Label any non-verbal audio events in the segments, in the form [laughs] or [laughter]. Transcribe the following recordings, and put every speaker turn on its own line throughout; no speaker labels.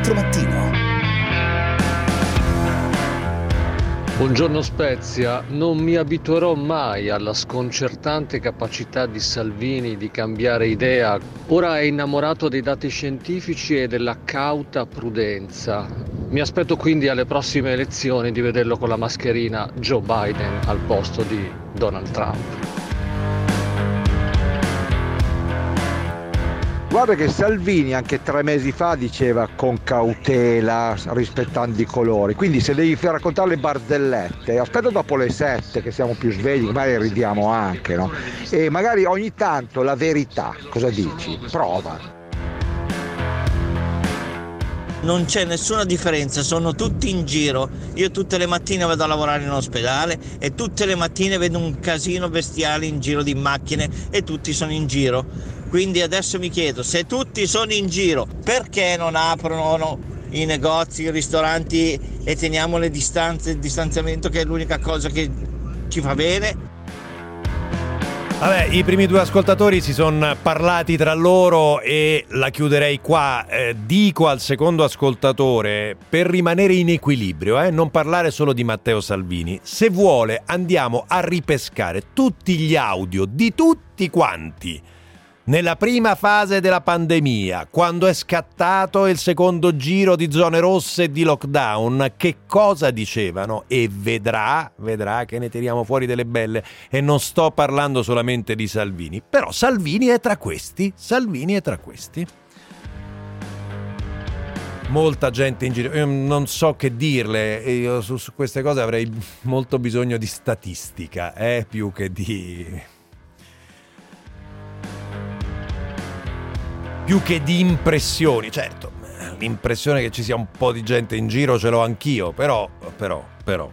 24 Mattino.
Buongiorno Spezia, non mi abituerò mai alla sconcertante capacità di Salvini di cambiare idea. Ora è innamorato dei dati scientifici e della cauta prudenza. Mi aspetto quindi alle prossime elezioni di vederlo con la mascherina Joe Biden al posto di Donald Trump.
Guarda che Salvini anche tre mesi fa diceva con cautela, rispettando i colori, quindi se devi raccontare le barzellette, aspetta dopo le sette che siamo più svegli, magari ridiamo anche, no? E magari ogni tanto la verità, cosa dici? Prova.
Non c'è nessuna differenza, sono tutti in giro. Io tutte le mattine vado a lavorare in ospedale e tutte le mattine vedo un casino bestiale in giro di macchine e tutti sono in giro quindi adesso mi chiedo, se tutti sono in giro, perché non aprono i negozi, i ristoranti e teniamo le distanze, il distanziamento che è l'unica cosa che ci fa bene?
Vabbè, i primi due ascoltatori si sono parlati tra loro e la chiuderei qua. Eh, dico al secondo ascoltatore, per rimanere in equilibrio, eh, non parlare solo di Matteo Salvini, se vuole andiamo a ripescare tutti gli audio di tutti quanti nella prima fase della pandemia, quando è scattato il secondo giro di zone rosse e di lockdown, che cosa dicevano? E vedrà, vedrà che ne tiriamo fuori delle belle. E non sto parlando solamente di Salvini, però Salvini è tra questi. Salvini è tra questi molta gente in giro. Io non so che dirle, io su, su queste cose avrei molto bisogno di statistica, eh, più che di più che di impressioni. Certo, l'impressione che ci sia un po' di gente in giro ce l'ho anch'io, però, però, però.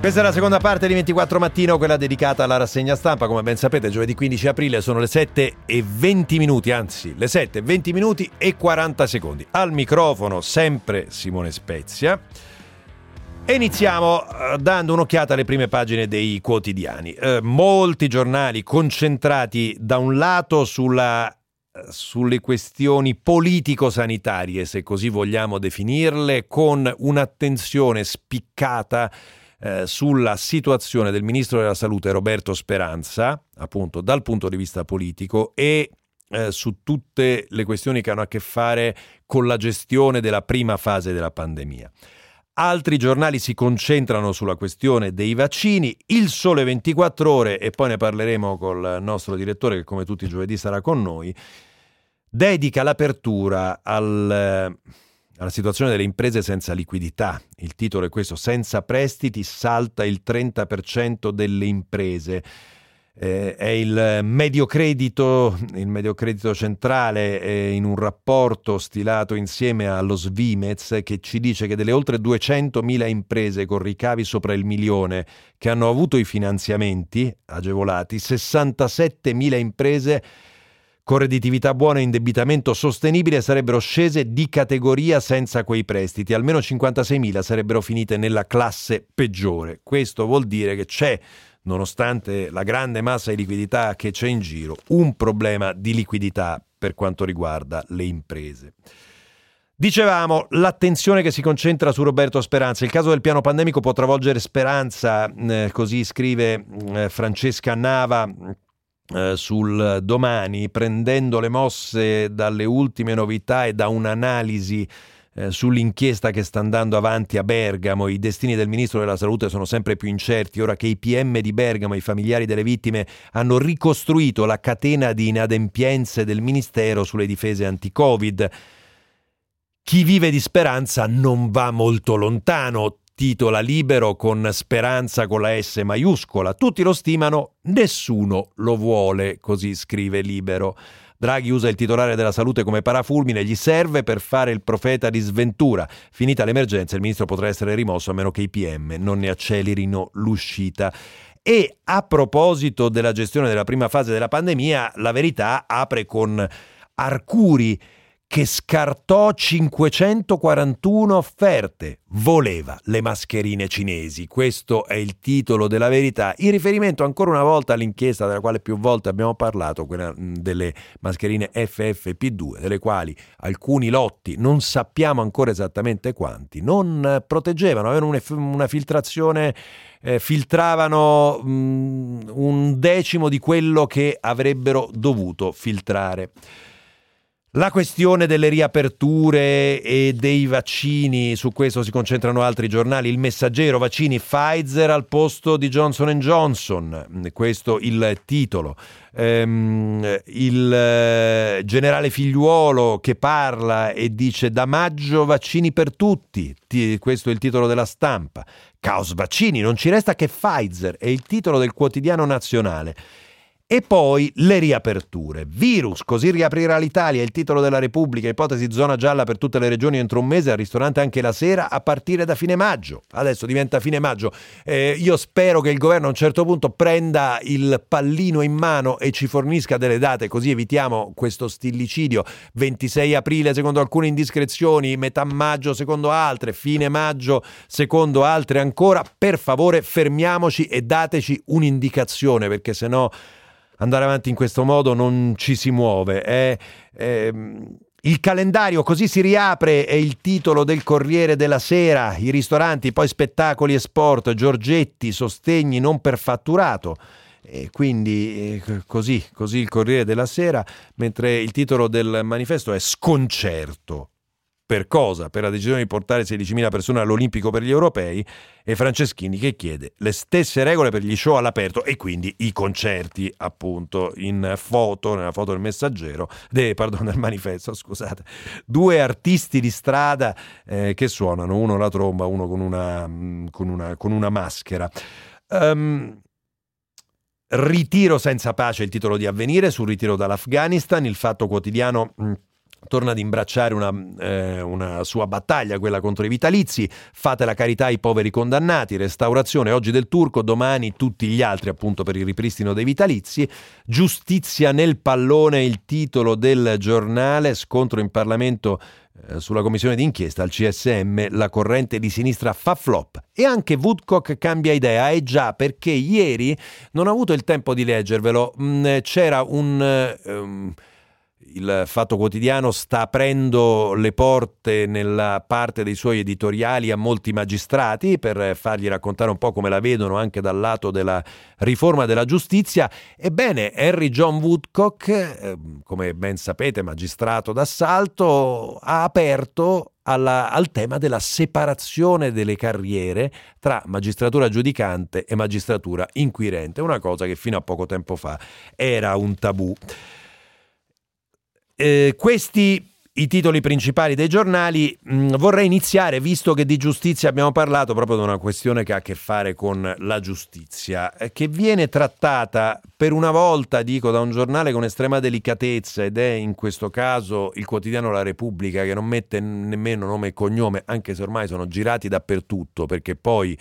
Questa è la seconda parte di 24 mattino, quella dedicata alla rassegna stampa. Come ben sapete, giovedì 15 aprile sono le 7 e 20 minuti, anzi, le 7 e 20 minuti e 40 secondi. Al microfono sempre Simone Spezia. Iniziamo uh, dando un'occhiata alle prime pagine dei quotidiani. Uh, molti giornali concentrati da un lato sulla, uh, sulle questioni politico-sanitarie, se così vogliamo definirle, con un'attenzione spiccata sulla situazione del ministro della salute Roberto Speranza, appunto dal punto di vista politico, e su tutte le questioni che hanno a che fare con la gestione della prima fase della pandemia. Altri giornali si concentrano sulla questione dei vaccini, il sole 24 ore, e poi ne parleremo col nostro direttore che come tutti i giovedì sarà con noi, dedica l'apertura al, alla situazione delle imprese senza liquidità. Il titolo è questo, senza prestiti salta il 30% delle imprese eh, è il medio credito, il medio credito centrale eh, in un rapporto stilato insieme allo Svimez che ci dice che delle oltre 200.000 imprese con ricavi sopra il milione che hanno avuto i finanziamenti agevolati, 67.000 imprese con redditività buona e indebitamento sostenibile sarebbero scese di categoria senza quei prestiti, almeno 56.000 sarebbero finite nella classe peggiore. Questo vuol dire che c'è nonostante la grande massa di liquidità che c'è in giro, un problema di liquidità per quanto riguarda le imprese. Dicevamo, l'attenzione che si concentra su Roberto Speranza. Il caso del piano pandemico può travolgere Speranza, eh, così scrive eh, Francesca Nava eh, sul domani, prendendo le mosse dalle ultime novità e da un'analisi eh, sull'inchiesta che sta andando avanti a Bergamo. I destini del ministro della Salute sono sempre più incerti. Ora che i PM di Bergamo e i familiari delle vittime hanno ricostruito la catena di inadempienze del ministero sulle difese anti-Covid. Chi vive di speranza non va molto lontano, titola Libero con speranza con la S maiuscola. Tutti lo stimano, nessuno lo vuole, così scrive Libero. Draghi usa il titolare della salute come parafulmine, gli serve per fare il profeta di sventura. Finita l'emergenza, il ministro potrà essere rimosso a meno che i PM non ne accelerino l'uscita. E a proposito della gestione della prima fase della pandemia, la verità apre con Arcuri che scartò 541 offerte. Voleva le mascherine cinesi. Questo è il titolo della verità. In riferimento ancora una volta all'inchiesta della quale più volte abbiamo parlato, quella delle mascherine FFP2, delle quali alcuni lotti, non sappiamo ancora esattamente quanti, non proteggevano, avevano una filtrazione eh, filtravano mh, un decimo di quello che avrebbero dovuto filtrare. La questione delle riaperture e dei vaccini, su questo si concentrano altri giornali. Il messaggero vaccini Pfizer al posto di Johnson Johnson, questo il titolo. Ehm, il eh, generale figliuolo che parla e dice da maggio vaccini per tutti, questo è il titolo della stampa. Caos vaccini, non ci resta che Pfizer, è il titolo del quotidiano nazionale. E poi le riaperture. Virus, così riaprirà l'Italia, il titolo della Repubblica, ipotesi zona gialla per tutte le regioni entro un mese, al ristorante anche la sera a partire da fine maggio. Adesso diventa fine maggio. Eh, io spero che il governo a un certo punto prenda il pallino in mano e ci fornisca delle date, così evitiamo questo stillicidio. 26 aprile secondo alcune indiscrezioni, metà maggio secondo altre, fine maggio secondo altre ancora. Per favore fermiamoci e dateci un'indicazione perché se no andare avanti in questo modo non ci si muove. È, è, il calendario così si riapre è il titolo del Corriere della Sera, i ristoranti, poi spettacoli e sport, Giorgetti, sostegni non per fatturato. E quindi eh, così, così il Corriere della Sera, mentre il titolo del manifesto è Sconcerto. Per cosa? Per la decisione di portare 16.000 persone all'Olimpico per gli europei e Franceschini che chiede le stesse regole per gli show all'aperto e quindi i concerti, appunto, in foto, nella foto del messaggero, de, pardon, del manifesto, scusate. Due artisti di strada eh, che suonano, uno la tromba, uno con una, mm, con una, con una maschera. Um, Ritiro senza pace il titolo di avvenire sul ritiro dall'Afghanistan, il fatto quotidiano mm, torna ad imbracciare una, eh, una, sua battaglia, quella contro i vitalizi, fate la carità ai poveri condannati, restaurazione oggi del turco, domani tutti gli altri appunto per il ripristino dei vitalizi, giustizia nel pallone il titolo del giornale, scontro in Parlamento eh, sulla commissione d'inchiesta al CSM, la corrente di sinistra fa flop. E anche Woodcock cambia idea, e già perché ieri non ho avuto il tempo di leggervelo, mh, mm, c'era un... Um, il Fatto Quotidiano sta aprendo le porte nella parte dei suoi editoriali a molti magistrati per fargli raccontare un po' come la vedono anche dal lato della riforma della giustizia. Ebbene, Henry John Woodcock, eh, come ben sapete, magistrato d'assalto, ha aperto alla, al tema della separazione delle carriere tra magistratura giudicante e magistratura inquirente, una cosa che fino a poco tempo fa era un tabù. Eh, questi i titoli principali dei giornali, mh, mm, vorrei iniziare, visto che di giustizia abbiamo parlato, proprio da una questione che ha a che fare con la giustizia, eh, che viene trattata per una volta, dico, da un giornale con estrema delicatezza ed è in questo caso il quotidiano La Repubblica che non mette nemmeno nome e cognome, anche se ormai sono girati dappertutto, perché poi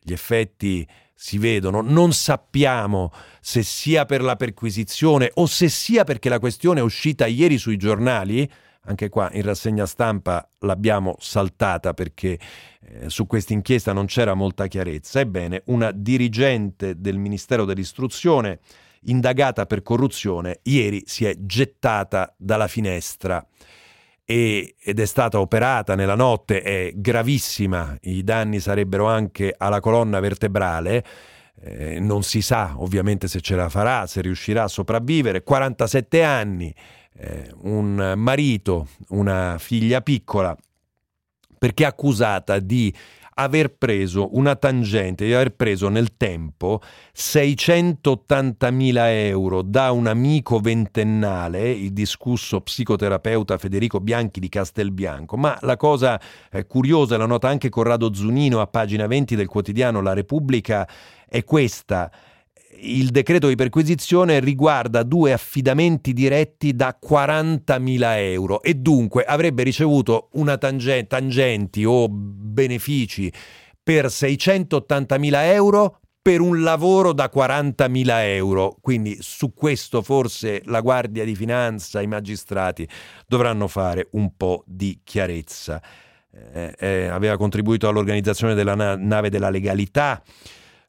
gli effetti si vedono, non sappiamo se sia per la perquisizione o se sia perché la questione è uscita ieri sui giornali, anche qua in rassegna stampa l'abbiamo saltata perché eh, su questa inchiesta non c'era molta chiarezza. Ebbene, una dirigente del Ministero dell'Istruzione indagata per corruzione ieri si è gettata dalla finestra e, ed è stata operata nella notte, è gravissima, i danni sarebbero anche alla colonna vertebrale. Eh, non si sa ovviamente se ce la farà, se riuscirà a sopravvivere. 47 anni, eh, un marito, una figlia piccola, perché accusata di aver preso una tangente, di aver preso nel tempo 680.000 euro da un amico ventennale, il discusso psicoterapeuta Federico Bianchi di Castelbianco. Ma la cosa eh, curiosa, la nota anche Corrado Zunino a pagina 20 del quotidiano La Repubblica, è questa il decreto di perquisizione riguarda due affidamenti diretti da 40.000 euro e dunque avrebbe ricevuto una tangenti, tangenti o benefici per 680.000 euro per un lavoro da 40.000 euro. Quindi su questo forse la Guardia di Finanza, i magistrati dovranno fare un po' di chiarezza. Eh, eh, aveva contribuito all'organizzazione della na- nave della legalità.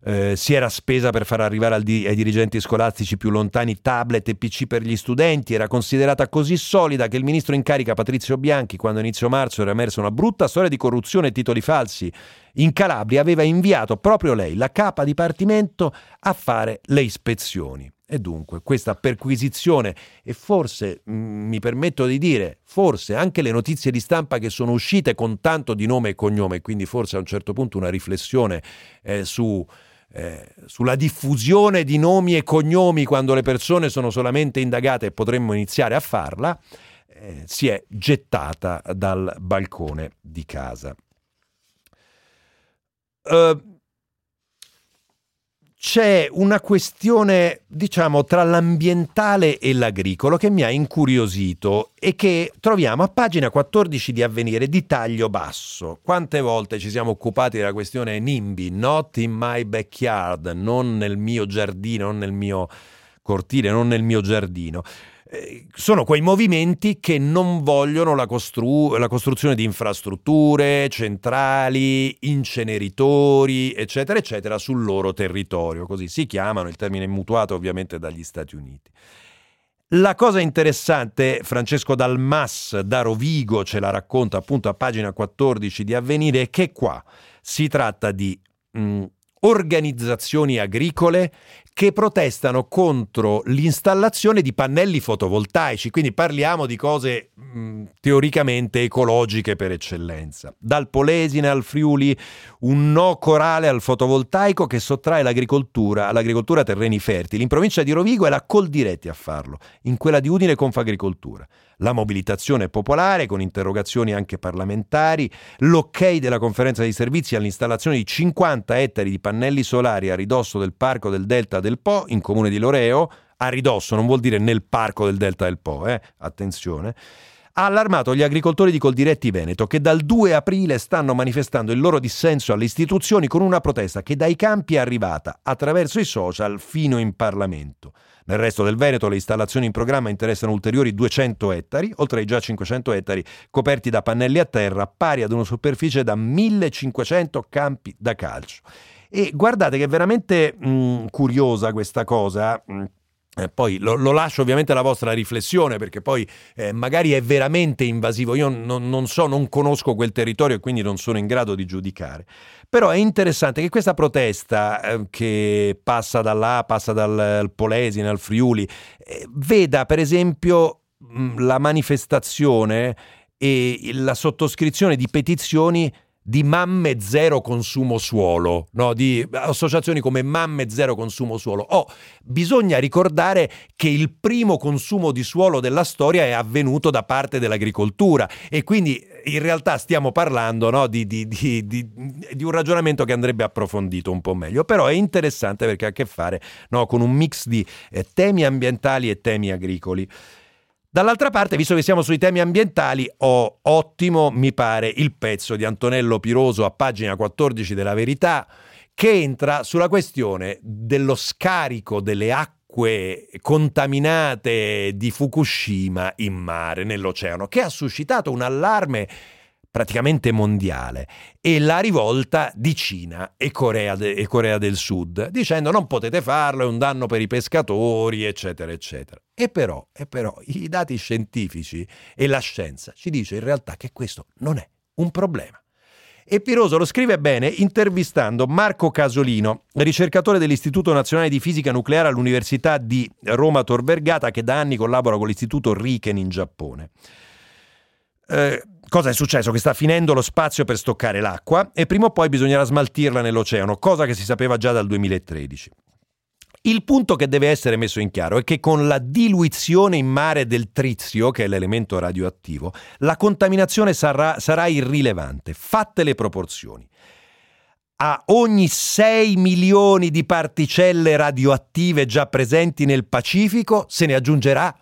Eh, si era spesa per far arrivare di- ai dirigenti scolastici più lontani tablet e PC per gli studenti, era considerata così solida che il ministro in carica Patrizio Bianchi, quando a inizio marzo era emersa una brutta storia di corruzione e titoli falsi in Calabria, aveva inviato proprio lei, la capa dipartimento, a fare le ispezioni. E dunque questa perquisizione e forse, mm, mi permetto di dire, forse anche le notizie di stampa che sono uscite con tanto di nome e cognome, quindi forse a un certo punto una riflessione eh, su, eh, sulla diffusione di nomi e cognomi quando le persone sono solamente indagate e potremmo iniziare a farla, eh, si è gettata dal balcone di casa. Uh, c'è una questione, diciamo, tra l'ambientale e l'agricolo che mi ha incuriosito e che troviamo a pagina 14 di Avvenire di taglio basso. Quante volte ci siamo occupati della questione NIMBY, not in my backyard, non nel mio giardino, non nel mio cortile, non nel mio giardino. Eh, sono quei movimenti che non vogliono la, costru- la, costruzione di infrastrutture, centrali, inceneritori, eccetera, eccetera, sul loro territorio. Così si chiamano, il termine è mutuato ovviamente dagli Stati Uniti. La cosa interessante, Francesco Dalmas da Rovigo ce la racconta appunto a pagina 14 di Avvenire, è che qua si tratta di mh, organizzazioni agricole che protestano contro l'installazione di pannelli fotovoltaici, quindi parliamo di cose mh, teoricamente ecologiche per eccellenza. Dal Polesine al Friuli, un no corale al fotovoltaico che sottrae l'agricoltura all'agricoltura terreni fertili. In provincia di Rovigo è la Coldiretti a farlo, in quella di Udine Confagricoltura la mobilitazione popolare con interrogazioni anche parlamentari, l'ok della conferenza dei servizi all'installazione di 50 ettari di pannelli solari a ridosso del parco del Delta del Po in comune di Loreo, a ridosso non vuol dire nel parco del Delta del Po, eh? attenzione ha allarmato gli agricoltori di Coldiretti Veneto che dal 2 aprile stanno manifestando il loro dissenso alle istituzioni con una protesta che dai campi è arrivata attraverso i social fino in Parlamento. Nel resto del Veneto le installazioni in programma interessano ulteriori 200 ettari, oltre ai già 500 ettari coperti da pannelli a terra, pari ad una superficie da 1500 campi da calcio. E guardate che è veramente mh, mm, curiosa questa cosa. Mm, eh, poi lo, lo, lascio ovviamente alla vostra riflessione perché poi eh, magari è veramente invasivo. Io non, non, so, non conosco quel territorio e quindi non sono in grado di giudicare. Però è interessante che questa protesta eh, che passa da là, passa dal Polesine al Friuli, eh, veda per esempio mh, la manifestazione e la sottoscrizione di petizioni di mamme zero consumo suolo, no? di associazioni come mamme zero consumo suolo. Oh, bisogna ricordare che il primo consumo di suolo della storia è avvenuto da parte dell'agricoltura e quindi in realtà stiamo parlando no? di, di, di, di, un ragionamento che andrebbe approfondito un po' meglio, però è interessante perché ha a che fare no? con un mix di eh, temi ambientali e temi agricoli. Dall'altra parte, visto che siamo sui temi ambientali, ho ottimo, mi pare, il pezzo di Antonello Piroso a pagina 14 della Verità, che entra sulla questione dello scarico delle acque contaminate di Fukushima in mare, nell'oceano, che ha suscitato un allarme praticamente mondiale e la rivolta di Cina e Corea, de- e Corea, del Sud, dicendo non potete farlo, è un danno per i pescatori, eccetera, eccetera. E però, e però i dati scientifici e la scienza ci dice in realtà che questo non è un problema. E Piroso lo scrive bene intervistando Marco Casolino, ricercatore dell'Istituto Nazionale di Fisica Nucleare all'Università di Roma Tor Vergata, che da anni collabora con l'Istituto Riken in Giappone. Eh, cosa è successo? Che sta finendo lo spazio per stoccare l'acqua e prima o poi bisognerà smaltirla nell'oceano, cosa che si sapeva già dal 2013. Il punto che deve essere messo in chiaro è che con la diluizione in mare del trizio, che è l'elemento radioattivo, la contaminazione sarà, sarà irrilevante, fatte le proporzioni. A ogni 6 milioni di particelle radioattive già presenti nel Pacifico se ne aggiungerà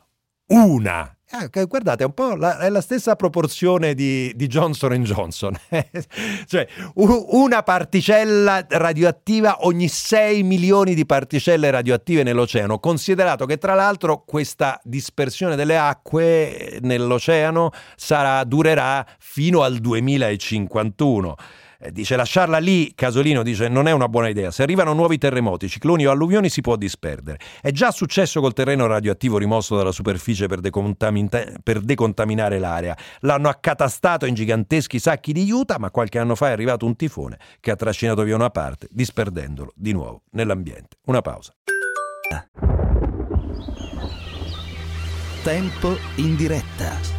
una Eh, guardate, è un po' la, è la stessa proporzione di, di Johnson Johnson. [laughs] cioè, una particella radioattiva ogni 6 milioni di particelle radioattive nell'oceano, considerato che tra l'altro questa dispersione delle acque nell'oceano sarà, durerà fino al 2051. Eh, dice lasciarla lì, Casolino dice non è una buona idea. Se arrivano nuovi terremoti, cicloni o alluvioni si può disperdere. È già successo col terreno radioattivo rimosso dalla superficie per, decontamin- per decontaminare l'area. L'hanno accatastato in giganteschi sacchi di juta, ma qualche anno fa è arrivato un tifone che ha trascinato via una parte, disperdendolo di nuovo nell'ambiente. Una pausa.
Tempo in diretta.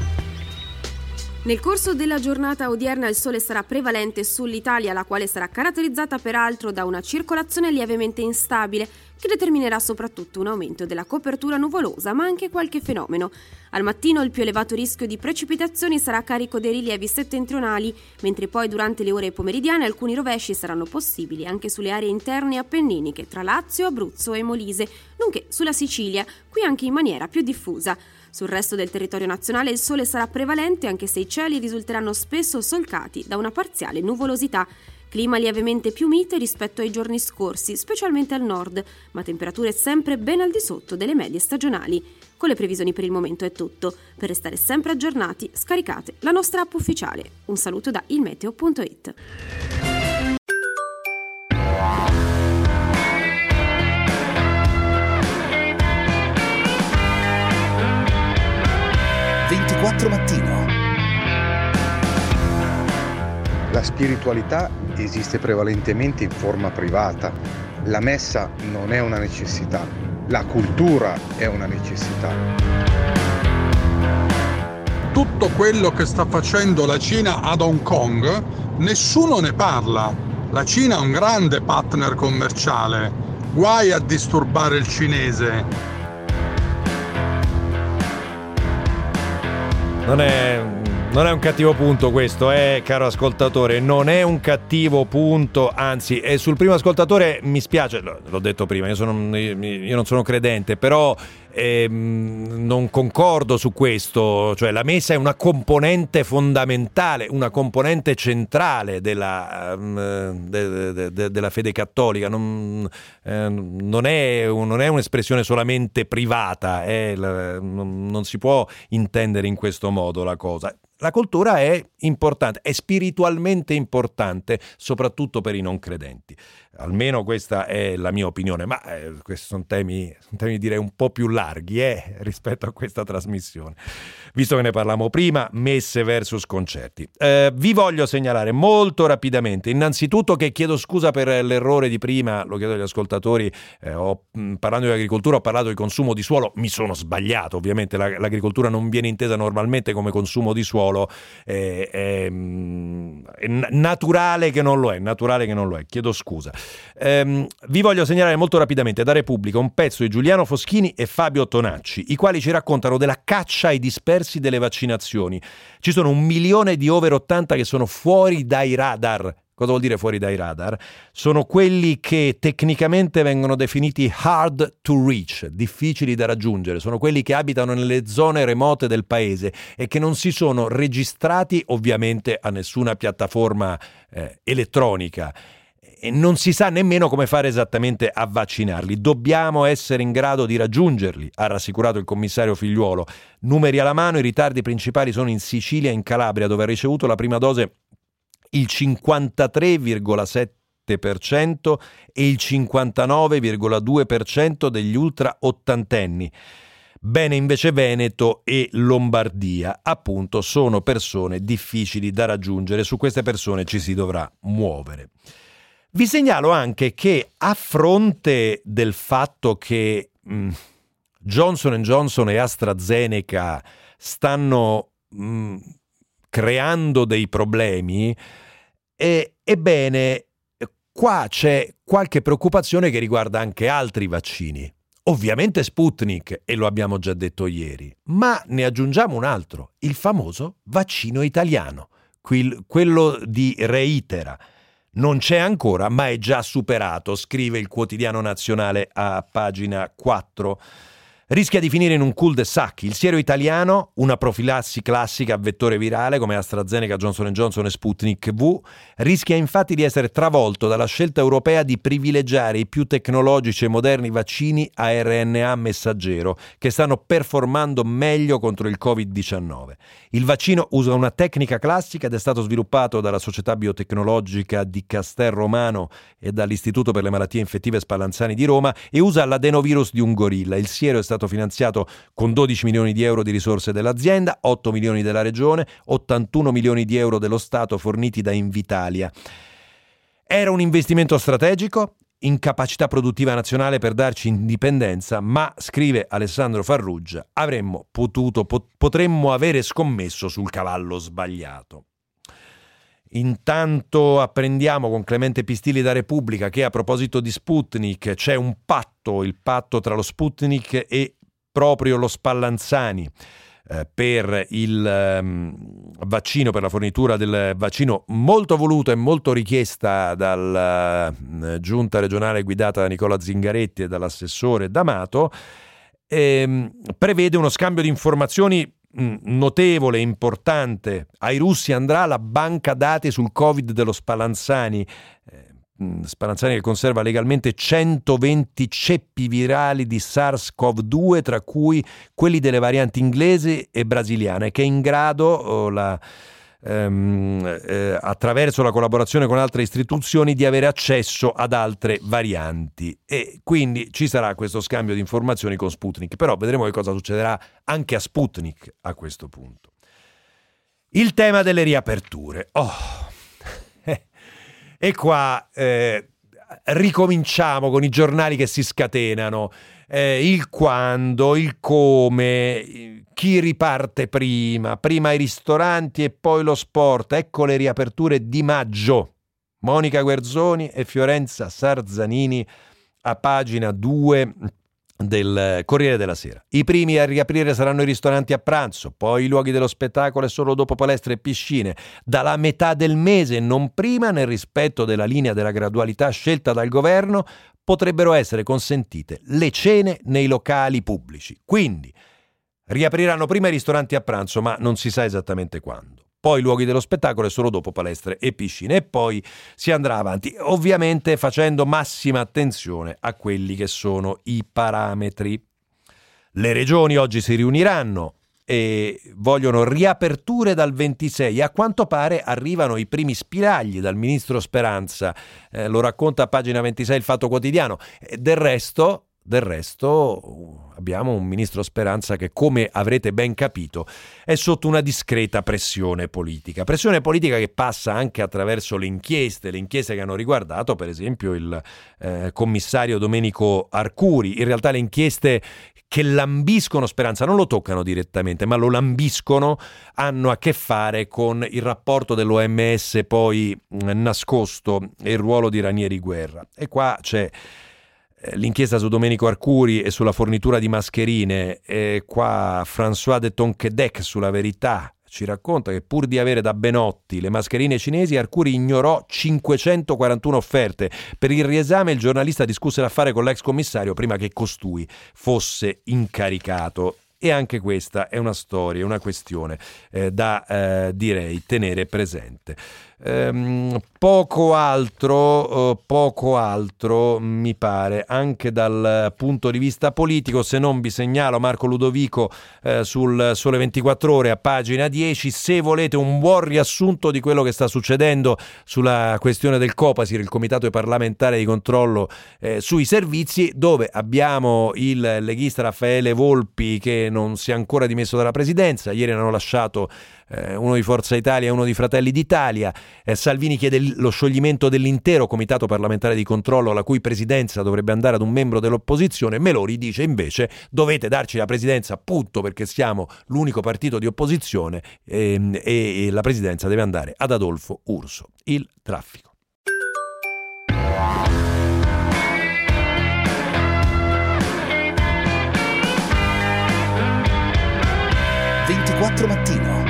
Nel corso della giornata odierna il sole sarà prevalente sull'Italia, la quale sarà caratterizzata peraltro da una circolazione lievemente instabile che determinerà soprattutto un aumento della copertura nuvolosa, ma anche qualche fenomeno. Al mattino il più elevato rischio di precipitazioni sarà carico dei rilievi settentrionali, mentre poi durante le ore pomeridiane alcuni rovesci saranno possibili anche sulle aree interne appenniniche, tra Lazio, Abruzzo e Molise, nonché sulla Sicilia, qui anche in maniera più diffusa. Sul resto del territorio nazionale il sole sarà prevalente anche se i cieli risulteranno spesso solcati da una parziale nuvolosità. Clima lievemente più mite rispetto ai giorni scorsi, specialmente al nord, ma temperature sempre ben al di sotto delle medie stagionali. Con le previsioni per il momento è tutto. Per restare sempre aggiornati, scaricate la nostra app ufficiale. Un saluto da ilmeteo.it.
24 Mattino.
La spiritualità esiste prevalentemente in forma privata. La messa non è una necessità, la cultura è una necessità.
Tutto quello che sta facendo la Cina ad Hong Kong, nessuno ne parla. La Cina è un grande partner commerciale. Guai a disturbare il cinese
Non è, non è un cattivo punto questo, eh, caro ascoltatore, non è un cattivo punto, anzi, sul primo ascoltatore mi spiace, l'ho detto prima, io, sono, io non sono credente, però eh, non concordo su questo, cioè la messa è una componente fondamentale, una componente centrale della, um, de, de, de, della fede cattolica, non, eh, non, è, non, è, un'espressione solamente privata, eh, non si può intendere in questo modo la cosa. La cultura è importante, è spiritualmente importante, soprattutto per i non credenti. Almeno questa è la mia opinione, ma eh, questi sono temi, sono temi direi un po' più larghi eh, [laughs] rispetto a questa trasmissione. Visto che ne parlavamo prima, messe versus concerti. Eh, vi voglio segnalare molto rapidamente, innanzitutto che chiedo scusa per l'errore di prima, lo chiedo agli ascoltatori, eh, ho, parlando di agricoltura ho parlato di consumo di suolo, mi sono sbagliato, ovviamente la, l'agricoltura non viene intesa normalmente come consumo di suolo, è, è, è naturale che non lo è, naturale che non lo è, chiedo scusa. Ehm, vi voglio segnalare molto rapidamente da Repubblica un pezzo di Giuliano Foschini e Fabio Tonacci, i quali ci raccontano della caccia ai dispersi delle vaccinazioni. Ci sono un milione di over 80 che sono fuori dai radar. Cosa vuol dire fuori dai radar? Sono quelli che tecnicamente vengono definiti hard to reach, difficili da raggiungere, sono quelli che abitano nelle zone remote del paese e che non si sono registrati ovviamente a nessuna piattaforma eh, elettronica e non si sa nemmeno come fare esattamente a vaccinarli. Dobbiamo essere in grado di raggiungerli, ha rassicurato il commissario Figliuolo. Numeri alla mano, i ritardi principali sono in Sicilia e in Calabria, dove ha ricevuto la prima dose il 53,7% e il 59,2% degli ultra ottantenni. Bene invece Veneto e Lombardia, appunto, sono persone difficili da raggiungere, su queste persone ci si dovrà muovere. Vi segnalo anche che a fronte del fatto che mh, mm, Johnson Johnson e AstraZeneca stanno mh, mm, creando dei problemi, e, ebbene, qua c'è qualche preoccupazione che riguarda anche altri vaccini. Ovviamente Sputnik, e lo abbiamo già detto ieri, ma ne aggiungiamo un altro, il famoso vaccino italiano, quello di Reitera non c'è ancora, ma è già superato, scrive il quotidiano nazionale a pagina 4. Rischia di finire in un cul-de-sac. Il siero italiano, una profilassi classica a vettore virale come AstraZeneca, Johnson Johnson e Sputnik V, rischia infatti di essere travolto dalla scelta europea di privilegiare i più tecnologici e moderni vaccini a RNA messaggero che stanno performando meglio contro il Covid-19. Il vaccino usa una tecnica classica ed è stato sviluppato dalla società biotecnologica di Castel Romano e dall'Istituto per le malattie infettive Spallanzani di Roma e usa l'adenovirus di un gorilla. Il siero è stato stato finanziato con 12 milioni di euro di risorse dell'azienda, 8 milioni della regione, 81 milioni di euro dello Stato forniti da Invitalia. Era un investimento strategico, in capacità produttiva nazionale per darci indipendenza, ma, scrive Alessandro Farruggia, avremmo potuto, potremmo avere scommesso sul cavallo sbagliato. Intanto apprendiamo con Clemente Pistilli da Repubblica che a proposito di Sputnik c'è un patto, il patto tra lo Sputnik e proprio lo Spallanzani eh, per il um, vaccino, per la fornitura del vaccino molto voluto e molto richiesta dalla uh, giunta regionale guidata da Nicola Zingaretti e dall'assessore D'Amato, ehm, prevede uno scambio di informazioni notevole, importante. Ai russi andrà la banca dati sul Covid dello Spallanzani. Eh, mm, Spallanzani che conserva legalmente 120 ceppi virali di SARS-CoV-2, tra cui quelli delle varianti inglese e brasiliane, che è in grado oh, la, ehm, eh, attraverso la collaborazione con altre istituzioni di avere accesso ad altre varianti e quindi ci sarà questo scambio di informazioni con Sputnik, però vedremo che cosa succederà anche a Sputnik a questo punto. Il tema delle riaperture. Oh. [laughs] e qua eh, ricominciamo con i giornali che si scatenano eh, il quando, il come, chi riparte prima, prima i ristoranti e poi lo sport. Ecco le riaperture di maggio. Monica Guerzoni e Fiorenza Sarzanini a pagina 2 del Corriere della Sera. I primi a riaprire saranno i ristoranti a pranzo, poi i luoghi dello spettacolo e solo dopo palestre e piscine, dalla metà del mese, non prima, nel rispetto della linea della gradualità scelta dal governo, potrebbero essere consentite le cene nei locali pubblici. Quindi riapriranno prima i ristoranti a pranzo, ma non si sa esattamente quando. Poi luoghi dello spettacolo e solo dopo palestre e piscine e poi si andrà avanti, ovviamente facendo massima attenzione a quelli che sono i parametri. Le regioni oggi si riuniranno, e vogliono riaperture dal 26. A quanto pare arrivano i primi spiragli dal ministro Speranza, eh, lo racconta a pagina 26 il Fatto Quotidiano. Del resto, del resto abbiamo un ministro Speranza che, come avrete ben capito, è sotto una discreta pressione politica. Pressione politica che passa anche attraverso le inchieste, le inchieste che hanno riguardato per esempio il eh, commissario Domenico Arcuri. In realtà le inchieste che lambiscono Speranza, non lo toccano direttamente, ma lo lambiscono, hanno a che fare con il rapporto dell'OMS poi nascosto e il ruolo di Ranieri Guerra. E qua c'è l'inchiesta su Domenico Arcuri e sulla fornitura di mascherine, e qua François de Tonquedec sulla verità ci racconta che pur di avere da Benotti le mascherine cinesi, Arcuri ignorò 541 offerte. Per il riesame il giornalista discusse l'affare con l'ex commissario prima che costui fosse incaricato. E anche questa è una storia, una questione eh, da eh, direi tenere presente. Ehm, poco altro, eh, poco altro mi pare, anche dal punto di vista politico, se non vi segnalo Marco Ludovico eh, sul Sole 24 Ore a pagina 10, se volete un buon riassunto di quello che sta succedendo sulla questione del Copasir, il Comitato parlamentare di controllo eh, sui servizi, dove abbiamo il leghista Raffaele Volpi che non si è ancora dimesso dalla presidenza, ieri hanno lasciato eh, uno di Forza Italia e uno di Fratelli d'Italia. Eh, Salvini chiede lo scioglimento dell'intero comitato parlamentare di controllo alla cui presidenza dovrebbe andare ad un membro dell'opposizione. Meloni dice invece dovete darci la presidenza appunto perché siamo l'unico partito di opposizione ehm, e, e la presidenza deve andare ad Adolfo Urso. Il traffico.
Quattro mattino.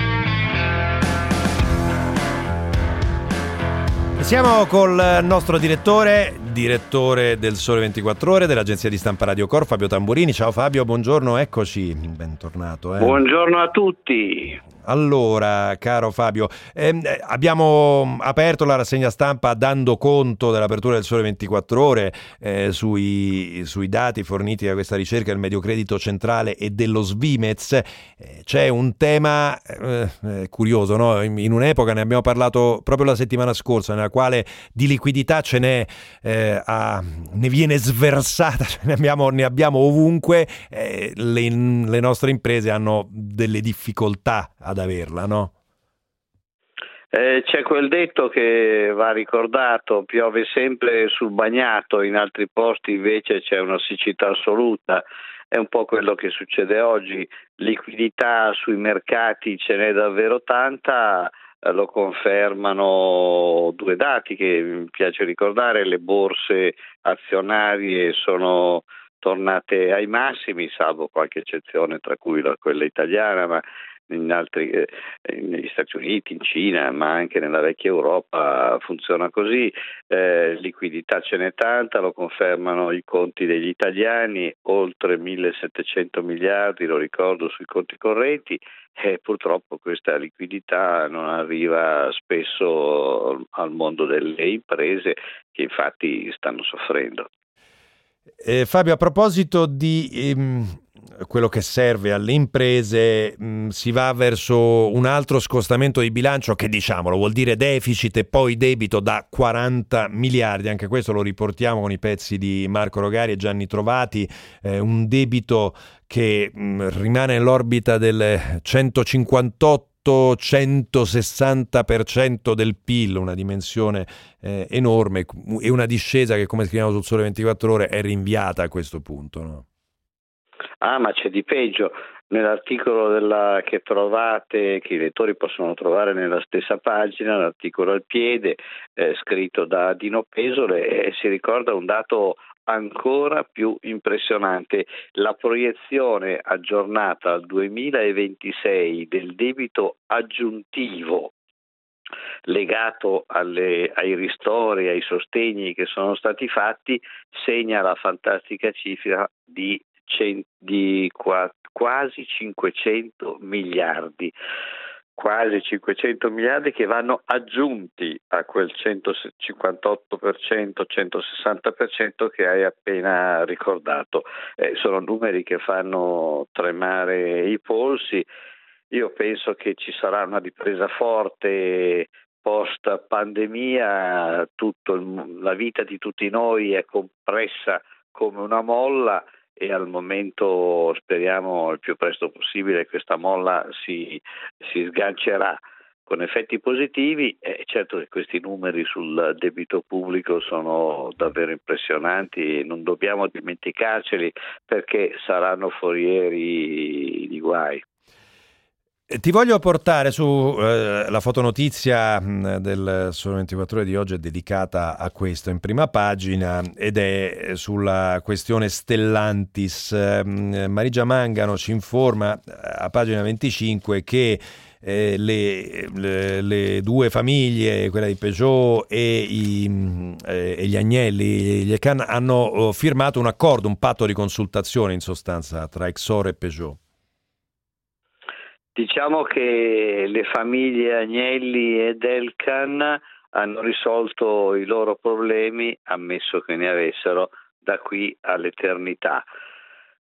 Siamo col nostro direttore direttore del Sole 24 Ore dell'agenzia di stampa Radio Cor, Fabio Tamburini. Ciao Fabio, buongiorno, eccoci, bentornato. Eh.
Buongiorno a tutti.
Allora, caro Fabio, ehm, abbiamo aperto la rassegna stampa dando conto dell'apertura del Sole 24 Ore eh, sui, sui, dati forniti da questa ricerca del Mediocredito Centrale e dello Svimez. Eh, c'è un tema eh, eh, curioso, no? in, in, un'epoca ne abbiamo parlato proprio la settimana scorsa, nella quale di liquidità ce n'è, eh, a, ne viene sversata, [laughs] ne, abbiamo, ne, abbiamo, ovunque, eh, le, le nostre imprese hanno delle difficoltà ad averla, no?
Eh, c'è quel detto che va ricordato, piove sempre sul bagnato, in altri posti invece c'è una siccità assoluta, è un po' quello che succede oggi, liquidità sui mercati ce n'è davvero tanta, eh, lo confermano due dati che mi piace ricordare, le borse azionarie sono tornate ai massimi, salvo qualche eccezione, tra cui la, quella italiana, ma altri, eh, negli Stati Uniti, in Cina, ma anche nella vecchia Europa funziona così. Eh, liquidità ce n'è tanta, lo confermano i conti degli italiani, oltre 1700 miliardi, lo ricordo, sui conti correnti e purtroppo questa liquidità non arriva spesso al mondo delle imprese che infatti stanno soffrendo.
Eh, Fabio, a proposito di ehm, quello che serve alle imprese, mh, mm, si va verso un altro scostamento di bilancio che diciamolo vuol dire deficit e poi debito da 40 miliardi, anche questo lo riportiamo con i pezzi di Marco Rogari e Gianni Trovati, eh, un debito che mh, mm, rimane nell'orbita del 158 160% del PIL, una dimensione eh, enorme e una discesa che, come scriviamo sul Sole 24 Ore, è rinviata a questo punto. No?
Ah, ma c'è di peggio. Nell'articolo della, che trovate, che i lettori possono trovare nella stessa pagina, l'articolo al piede, eh, scritto da Dino Pesole, eh, si ricorda un dato ancora più impressionante, la proiezione aggiornata al 2026 del debito aggiuntivo legato alle, ai ristori, ai sostegni che sono stati fatti, segna la fantastica cifra di di quasi 500 miliardi quasi 500 miliardi che vanno aggiunti a quel 158%, 160% che hai appena ricordato. Eh, sono numeri che fanno tremare i polsi. Io penso che ci sarà una ripresa forte post pandemia, la vita di tutti noi è compressa come una molla e al momento speriamo il più presto possibile questa molla si, si sgancerà con effetti positivi e certo che questi numeri sul debito pubblico sono davvero impressionanti non dobbiamo dimenticarceli perché saranno forieri di guai.
Ti voglio portare su eh, fotonotizia mm, del Sole 24 ore di oggi è dedicata a questo in prima pagina ed è sulla questione Stellantis. Eh, Marigia Mangano ci informa eh, a pagina 25 che eh, le, le, le, due famiglie, quella di Peugeot e, i, mm, eh, e gli Agnelli, gli Ecan, hanno oh, firmato un accordo, un patto di consultazione in sostanza tra Exor e Peugeot.
Diciamo che le famiglie Agnelli ed Elkan hanno risolto i loro problemi, ammesso che ne avessero, da qui all'eternità.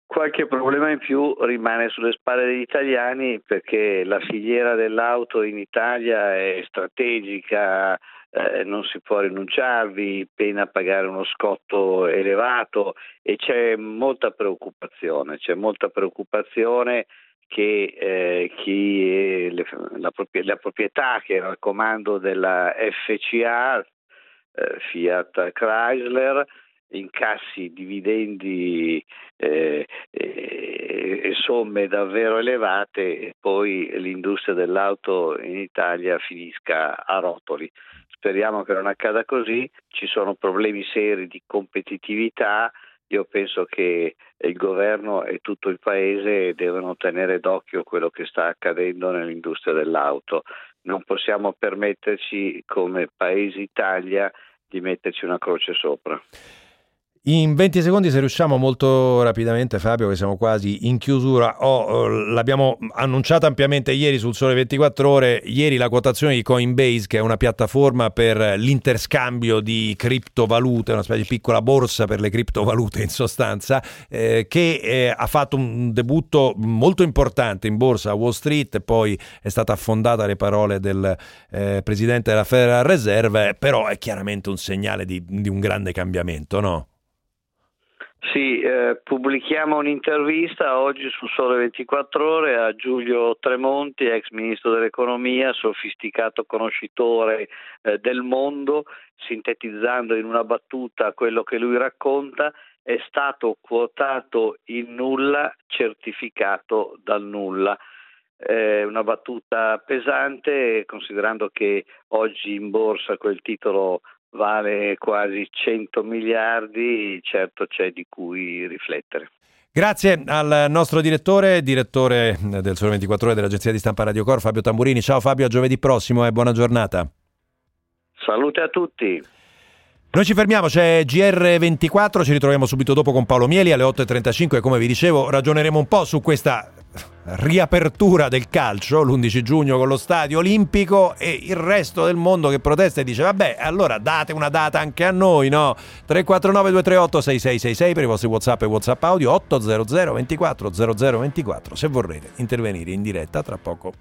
Qualche problema in più rimane sulle spalle degli italiani perché la filiera dell'auto in Italia è strategica, eh, non si può rinunciarvi, pena pagare uno scotto elevato e c'è molta preoccupazione, c'è molta preoccupazione che eh, chi le, la, la, proprietà che era al comando della FCA, eh, Fiat Chrysler, incassi dividendi eh, e somme davvero elevate e poi l'industria dell'auto in Italia finisca a rotoli. Speriamo che non accada così, ci sono problemi seri di competitività, io penso che il governo e tutto il paese devono tenere d'occhio quello che sta accadendo nell'industria dell'auto. Non possiamo permetterci come Paese Italia di metterci una croce sopra.
In 20 secondi, se riusciamo molto rapidamente, Fabio, che siamo quasi in chiusura, oh, l'abbiamo annunciato ampiamente ieri sul Sole 24 Ore. Ieri la quotazione di Coinbase, che è una piattaforma per l'interscambio di criptovalute, una specie di piccola borsa per le criptovalute in sostanza, eh, che eh, ha fatto un debutto molto importante in borsa a Wall Street, poi è stata affondata le parole del eh, presidente della Federal Reserve, però è chiaramente un segnale di, di un grande cambiamento, no?
Sì, eh, pubblichiamo un'intervista oggi su Sole 24 Ore a Giulio Tremonti, ex ministro dell'economia, sofisticato conoscitore eh, del mondo, sintetizzando in una battuta quello che lui racconta, è stato quotato in nulla, certificato dal nulla. Eh, una battuta pesante, considerando che oggi in borsa quel titolo vale quasi 100 miliardi, certo c'è di cui riflettere.
Grazie al nostro direttore, direttore del Sole 24 Ore dell'agenzia di stampa Radio Cor, Fabio Tamburini. Ciao Fabio, a giovedì prossimo e buona giornata.
Salute a tutti.
Noi ci fermiamo, c'è GR24, ci ritroviamo subito dopo con Paolo Mieli alle 8.35 e come vi dicevo ragioneremo un po' su questa riapertura del calcio l'11 giugno con lo stadio olimpico e il resto del mondo che protesta e dice vabbè allora date una data anche a noi no? 349 238 6666 per i vostri whatsapp e whatsapp audio 800 24 0024 se vorrete intervenire in diretta tra poco